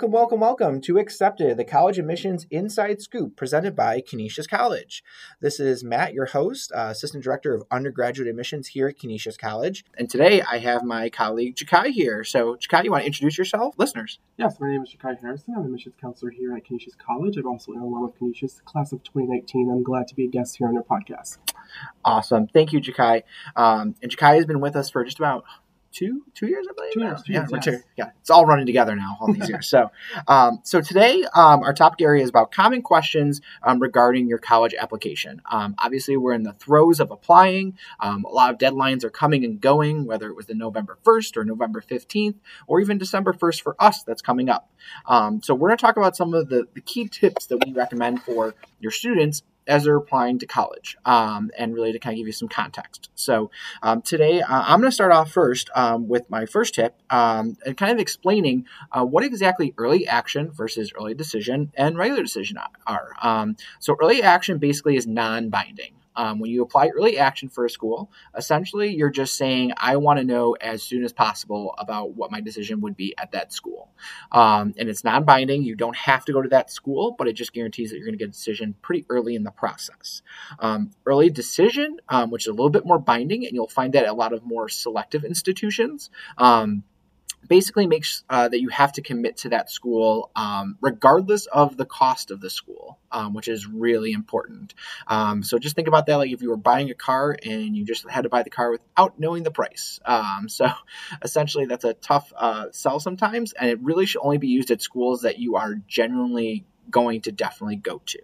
Welcome, welcome, welcome to Accepted, the college admissions inside scoop presented by Canisius College. This is Matt, your host, uh, Assistant Director of Undergraduate Admissions here at Canisius College. And today I have my colleague Jakai here. So, Jakai, you want to introduce yourself, listeners? Yes, my name is Jakai Harrison. I'm an admissions counselor here at Canisius College. I'm also an alum of Canisius, class of 2019. I'm glad to be a guest here on your podcast. Awesome. Thank you, Jakai. Um, and Jakai has been with us for just about two two years, I believe. Two years, two yeah, years, yes. two- yeah, it's all running together now, all these years. So, um, so today, um, our topic area is about common questions um, regarding your college application. Um, obviously, we're in the throes of applying. Um, a lot of deadlines are coming and going, whether it was the November first or November fifteenth, or even December first for us. That's coming up. Um, so, we're going to talk about some of the, the key tips that we recommend for your students as they're applying to college, um, and really to kind of give you some context. So. Um, today, uh, I'm going to start off first um, with my first tip um, and kind of explaining uh, what exactly early action versus early decision and regular decision are. Um, so, early action basically is non binding. Um, when you apply early action for a school, essentially you're just saying, I want to know as soon as possible about what my decision would be at that school. Um, and it's non binding. You don't have to go to that school, but it just guarantees that you're going to get a decision pretty early in the process. Um, early decision, um, which is a little bit more binding, and you'll find that at a lot of more selective institutions. Um, basically makes uh, that you have to commit to that school um, regardless of the cost of the school um, which is really important. Um, so just think about that like if you were buying a car and you just had to buy the car without knowing the price. Um, so essentially that's a tough uh, sell sometimes and it really should only be used at schools that you are genuinely going to definitely go to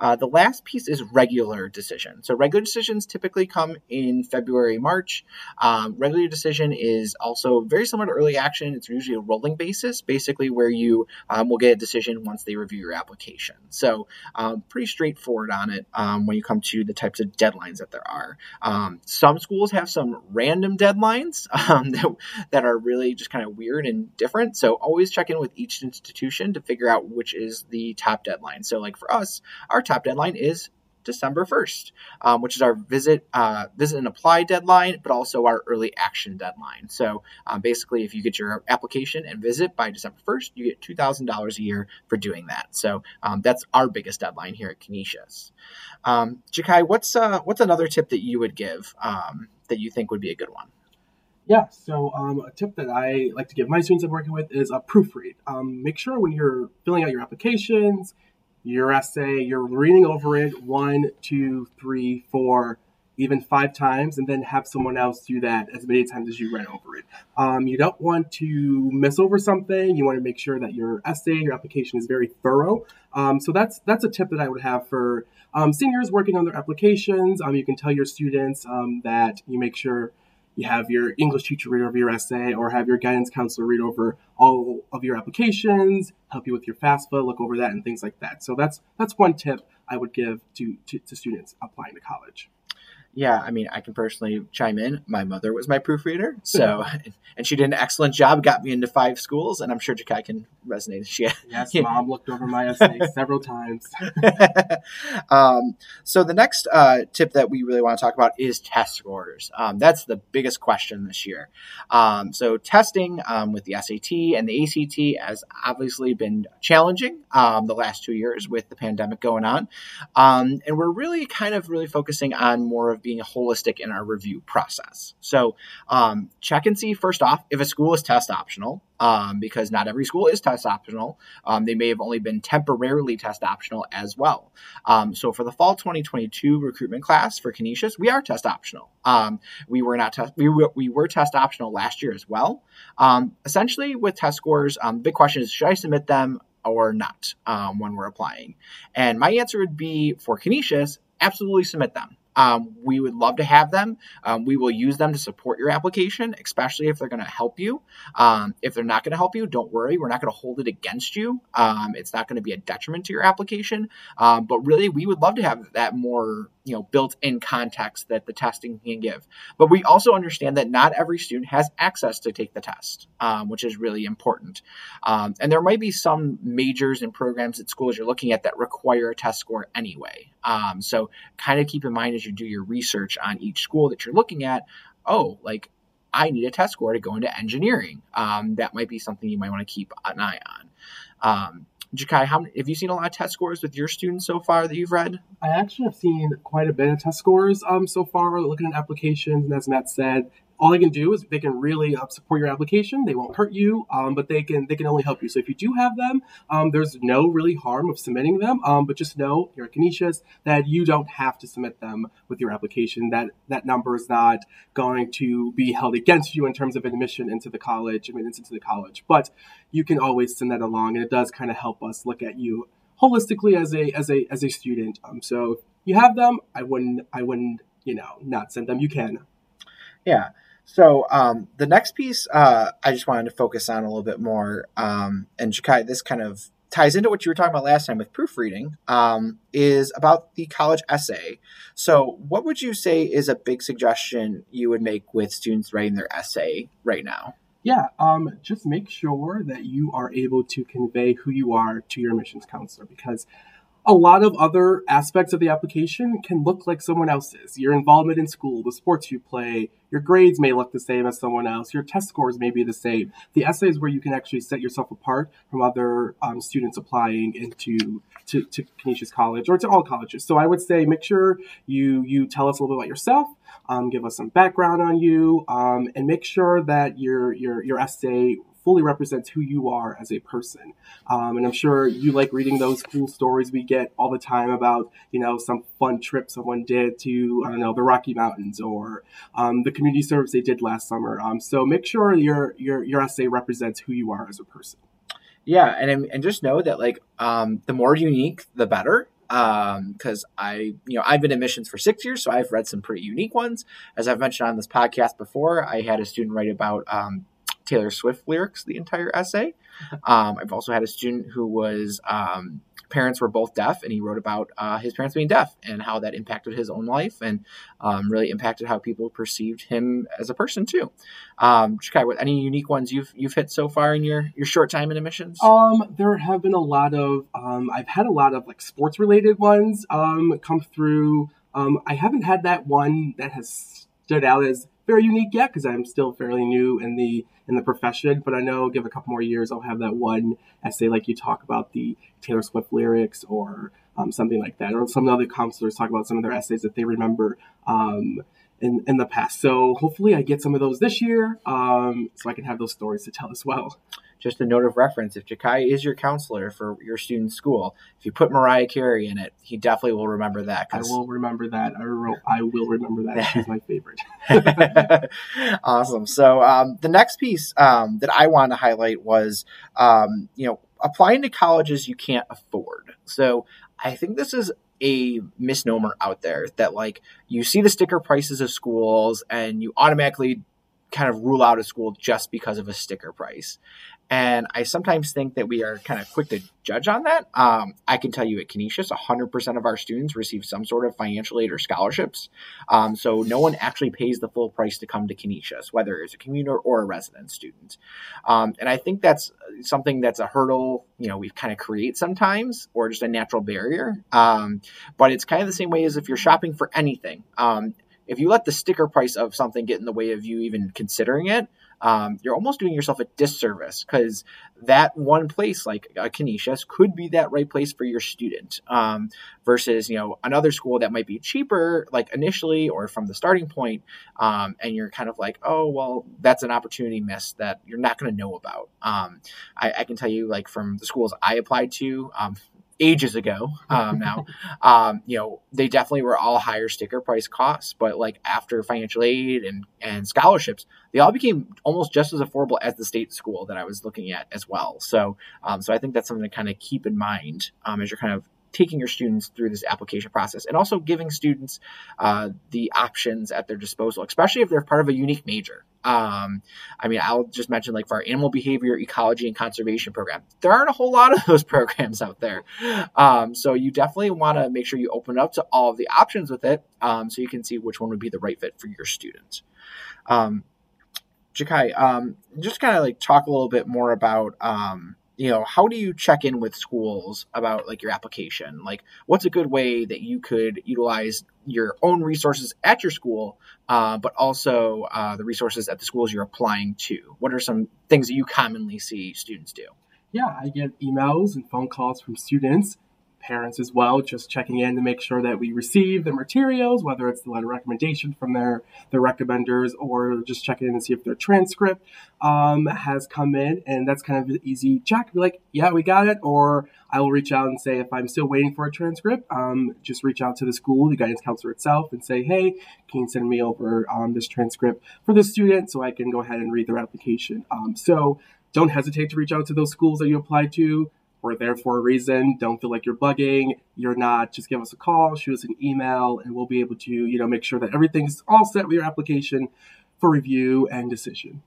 uh, the last piece is regular decision. So regular decisions typically come in February, March. Um, regular decision is also very similar to early action. It's usually a rolling basis, basically where you um, will get a decision once they review your application. So um, pretty straightforward on it um, when you come to the types of deadlines that there are. Um, some schools have some random deadlines um, that, that are really just kind of weird and different. So always check in with each institution to figure out which is the top deadline. So like for us, our top deadline is December 1st, um, which is our visit uh, visit and apply deadline, but also our early action deadline. So um, basically, if you get your application and visit by December 1st, you get $2,000 a year for doing that. So um, that's our biggest deadline here at Canisius. Um, Jakai, what's uh, what's another tip that you would give um, that you think would be a good one? Yeah, so um, a tip that I like to give my students I'm working with is a proofread. Um, make sure when you're filling out your applications, your essay, you're reading over it one, two, three, four, even five times, and then have someone else do that as many times as you read over it. Um, you don't want to miss over something. You want to make sure that your essay, your application is very thorough. Um, so that's that's a tip that I would have for um, seniors working on their applications. Um, you can tell your students um, that you make sure you have your English teacher read over your essay or have your guidance counselor read over all of your applications, help you with your FAFSA, look over that and things like that. So that's that's one tip I would give to, to, to students applying to college. Yeah, I mean, I can personally chime in. My mother was my proofreader, so and she did an excellent job, got me into five schools, and I'm sure Jakai can resonate. She Yes, mom looked over my essay several times. um, so the next uh, tip that we really want to talk about is test scores. Um, that's the biggest question this year. Um, so testing um, with the SAT and the ACT has obviously been challenging um, the last two years with the pandemic going on, um, and we're really kind of really focusing on more of being holistic in our review process. So um, check and see first off if a school is test optional. Um, because not every school is test optional. Um, they may have only been temporarily test optional as well. Um, so for the fall 2022 recruitment class for Canisius, we are test optional. Um, we were not test we were, we were test optional last year as well. Um, essentially, with test scores, the big question is should I submit them or not when we're applying? And my answer would be for Canisius, absolutely submit them. Um, we would love to have them. Um, we will use them to support your application, especially if they're going to help you. Um, if they're not going to help you, don't worry. We're not going to hold it against you. Um, it's not going to be a detriment to your application. Um, but really, we would love to have that more, you know, built-in context that the testing can give. But we also understand that not every student has access to take the test, um, which is really important. Um, and there might be some majors and programs at schools you're looking at that require a test score anyway. Um, so kind of keep in mind as you do your research on each school that you're looking at, oh, like I need a test score to go into engineering. Um, that might be something you might want to keep an eye on. Um, Jakai, how have you seen a lot of test scores with your students so far that you've read? I actually have seen quite a bit of test scores um, so far, looking at applications. And as Matt said, all they can do is they can really uh, support your application. They won't hurt you, um, but they can they can only help you. So if you do have them, um, there's no really harm of submitting them. Um, but just know here at that you don't have to submit them with your application. That that number is not going to be held against you in terms of admission into the college, admittance into the college. But you can always send that along, and it does kind of help us look at you holistically as a as a as a student. Um, so you have them. I wouldn't I wouldn't you know not send them. You can. Yeah. So um, the next piece uh, I just wanted to focus on a little bit more, um, and Jakai, this kind of ties into what you were talking about last time with proofreading, um, is about the college essay. So, what would you say is a big suggestion you would make with students writing their essay right now? Yeah, um, just make sure that you are able to convey who you are to your admissions counselor because a lot of other aspects of the application can look like someone else's. Your involvement in school, the sports you play, your grades may look the same as someone else. Your test scores may be the same. The essay is where you can actually set yourself apart from other um, students applying into to, to Canisius College or to all colleges. So I would say make sure you you tell us a little bit about yourself. Um, give us some background on you, um, and make sure that your your your essay fully represents who you are as a person. Um, and I'm sure you like reading those cool stories we get all the time about, you know, some fun trip someone did to, I don't know, the Rocky Mountains or um, the community service they did last summer. Um, so make sure your, your, your essay represents who you are as a person. Yeah, and and just know that like um, the more unique, the better because um, I, you know, I've been in missions for six years, so I've read some pretty unique ones. As I've mentioned on this podcast before, I had a student write about um, Taylor Swift lyrics the entire essay. Um, I've also had a student who was um, parents were both deaf, and he wrote about uh, his parents being deaf and how that impacted his own life and um, really impacted how people perceived him as a person too. Um, Jakai, what any unique ones you've you've hit so far in your your short time in admissions? Um, there have been a lot of um, I've had a lot of like sports related ones um, come through. Um, I haven't had that one that has stood out as very unique yet because I'm still fairly new in the in the profession. But I know give a couple more years, I'll have that one essay like you talk about the Taylor Swift lyrics or um, something like that, or some other counselors talk about some of their essays that they remember. Um, in, in the past. So hopefully I get some of those this year um, so I can have those stories to tell as well just a note of reference if Jakai is your counselor for your student's school, if you put Mariah Carey in it, he definitely will remember that. I will remember that. I, re- I will remember that. She's my favorite. awesome. So um, the next piece um, that I want to highlight was, um, you know, applying to colleges you can't afford. So I think this is a misnomer out there that like you see the sticker prices of schools and you automatically kind of rule out a school just because of a sticker price. And I sometimes think that we are kind of quick to judge on that. Um, I can tell you at Canisius, 100% of our students receive some sort of financial aid or scholarships. Um, so no one actually pays the full price to come to Canisius, whether it's a commuter or a resident student. Um, and I think that's something that's a hurdle, you know, we kind of create sometimes or just a natural barrier. Um, but it's kind of the same way as if you're shopping for anything. If you let the sticker price of something get in the way of you even considering it, um, you're almost doing yourself a disservice because that one place like a Canisius could be that right place for your student um, versus you know another school that might be cheaper like initially or from the starting point um, and you're kind of like oh well that's an opportunity missed that you're not going to know about. Um, I, I, can tell you like from the schools I applied to um, ages ago um, now. um, you know, they definitely were all higher sticker price costs, but like after financial aid and, and scholarships, they all became almost just as affordable as the state school that I was looking at as well. So, um, so I think that's something to kind of keep in mind um, as you're kind of taking your students through this application process and also giving students uh, the options at their disposal, especially if they're part of a unique major. Um, I mean, I'll just mention like for our animal behavior, ecology, and conservation program, there aren't a whole lot of those programs out there. Um, so you definitely want to make sure you open up to all of the options with it um, so you can see which one would be the right fit for your students. Um, Jakai, um, just kind of like talk a little bit more about um, you know, how do you check in with schools about like your application? Like, what's a good way that you could utilize your own resources at your school, uh, but also uh, the resources at the schools you're applying to? What are some things that you commonly see students do? Yeah, I get emails and phone calls from students parents as well, just checking in to make sure that we receive the materials, whether it's the letter recommendation from their their recommenders or just checking in to see if their transcript um, has come in. And that's kind of an easy check. Be like, yeah, we got it. Or I will reach out and say, if I'm still waiting for a transcript, um, just reach out to the school, the guidance counselor itself, and say, hey, can you send me over um, this transcript for the student so I can go ahead and read their application? Um, so don't hesitate to reach out to those schools that you apply to we're there for a reason. Don't feel like you're bugging. You're not. Just give us a call, shoot us an email, and we'll be able to, you know, make sure that everything's all set with your application for review and decision.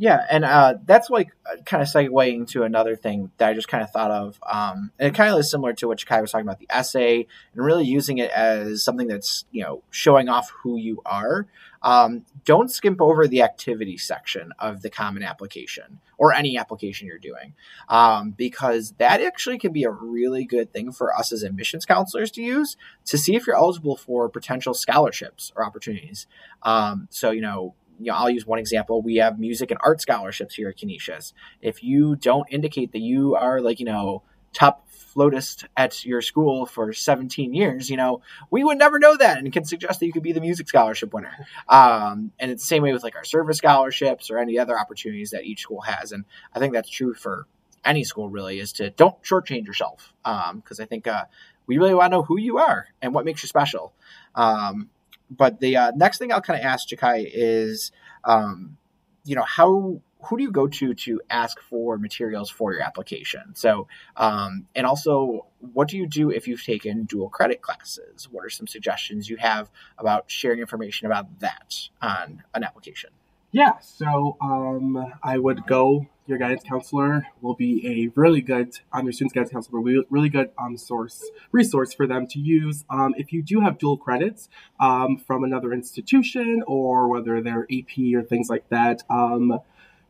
Yeah, and uh, that's like kind of segueing to another thing that I just kind of thought of. Um, and it kind of is similar to what Jakai was talking about the essay and really using it as something that's, you know, showing off who you are. Um, don't skimp over the activity section of the common application or any application you're doing um, because that actually can be a really good thing for us as admissions counselors to use to see if you're eligible for potential scholarships or opportunities. Um, so, you know, you know, I'll use one example. We have music and art scholarships here at Canisius. If you don't indicate that you are like, you know, top flautist at your school for 17 years, you know, we would never know that and can suggest that you could be the music scholarship winner. Um, and it's the same way with like our service scholarships or any other opportunities that each school has. And I think that's true for any school really is to don't shortchange yourself. Um, cause I think, uh, we really want to know who you are and what makes you special. Um, but the uh, next thing I'll kind of ask Jakai is, um, you know, how who do you go to to ask for materials for your application? So, um, and also, what do you do if you've taken dual credit classes? What are some suggestions you have about sharing information about that on an application? Yeah, so um, I would go. Your guidance counselor will be a really good, um, your student's guidance counselor, will be really good um, source resource for them to use. Um, if you do have dual credits um, from another institution, or whether they're AP or things like that, um,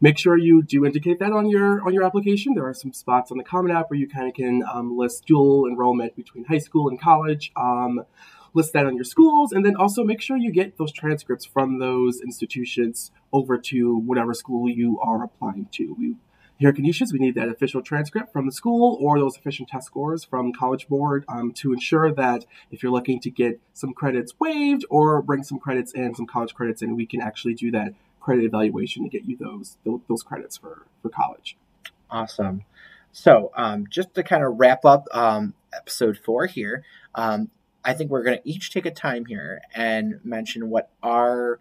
make sure you do indicate that on your on your application. There are some spots on the Common App where you kind of can um, list dual enrollment between high school and college. Um, list that on your schools, and then also make sure you get those transcripts from those institutions over to whatever school you are applying to. We, here at Canisius, we need that official transcript from the school or those official test scores from College Board um, to ensure that if you're looking to get some credits waived or bring some credits in, some college credits in, we can actually do that credit evaluation to get you those those, credits for, for college. Awesome. So, um, just to kind of wrap up um, episode four here, um, I think we're going to each take a time here and mention what our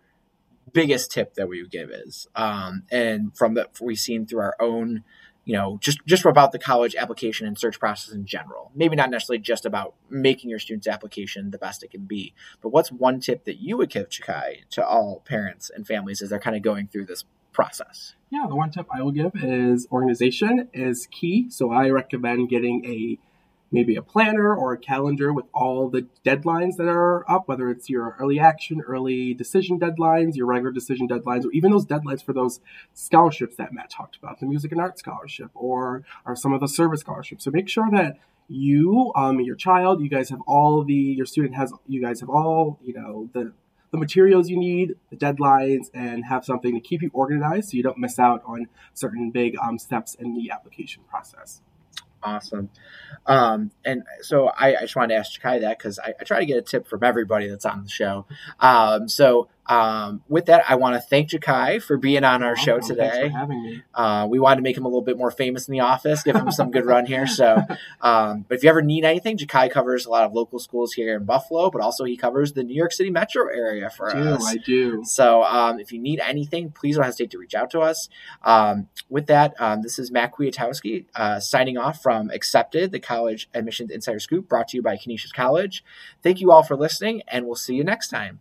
biggest tip that we would give is. Um, and from that we've seen through our own, you know, just just about the college application and search process in general. Maybe not necessarily just about making your student's application the best it can be, but what's one tip that you would give Jakai to all parents and families as they're kind of going through this process? Yeah, the one tip I will give is organization is key. So I recommend getting a maybe a planner or a calendar with all the deadlines that are up, whether it's your early action, early decision deadlines, your regular decision deadlines, or even those deadlines for those scholarships that Matt talked about, the music and art scholarship or, or some of the service scholarships. So make sure that you, um, your child, you guys have all the, your student has, you guys have all, you know, the, the materials you need, the deadlines, and have something to keep you organized so you don't miss out on certain big um, steps in the application process. Awesome. Um, and so I, I, just wanted to ask Jakai that because I, I, try to get a tip from everybody that's on the show. Um, so um, with that, I want to thank Jakai for being on our show today. having me. Uh, we wanted to make him a little bit more famous in the office, give him some good run here. So, um, but if you ever need anything, Jakai covers a lot of local schools here in Buffalo, but also he covers the New York City metro area for I do, us. I do. So um, if you need anything, please don't hesitate to reach out to us. Um, with that, um, this is Matt Kwiatowski uh, signing off from Accepted, the College Admissions Insider Scoop, brought to you by Canisius College. Thank you all for listening, and we'll see you next time.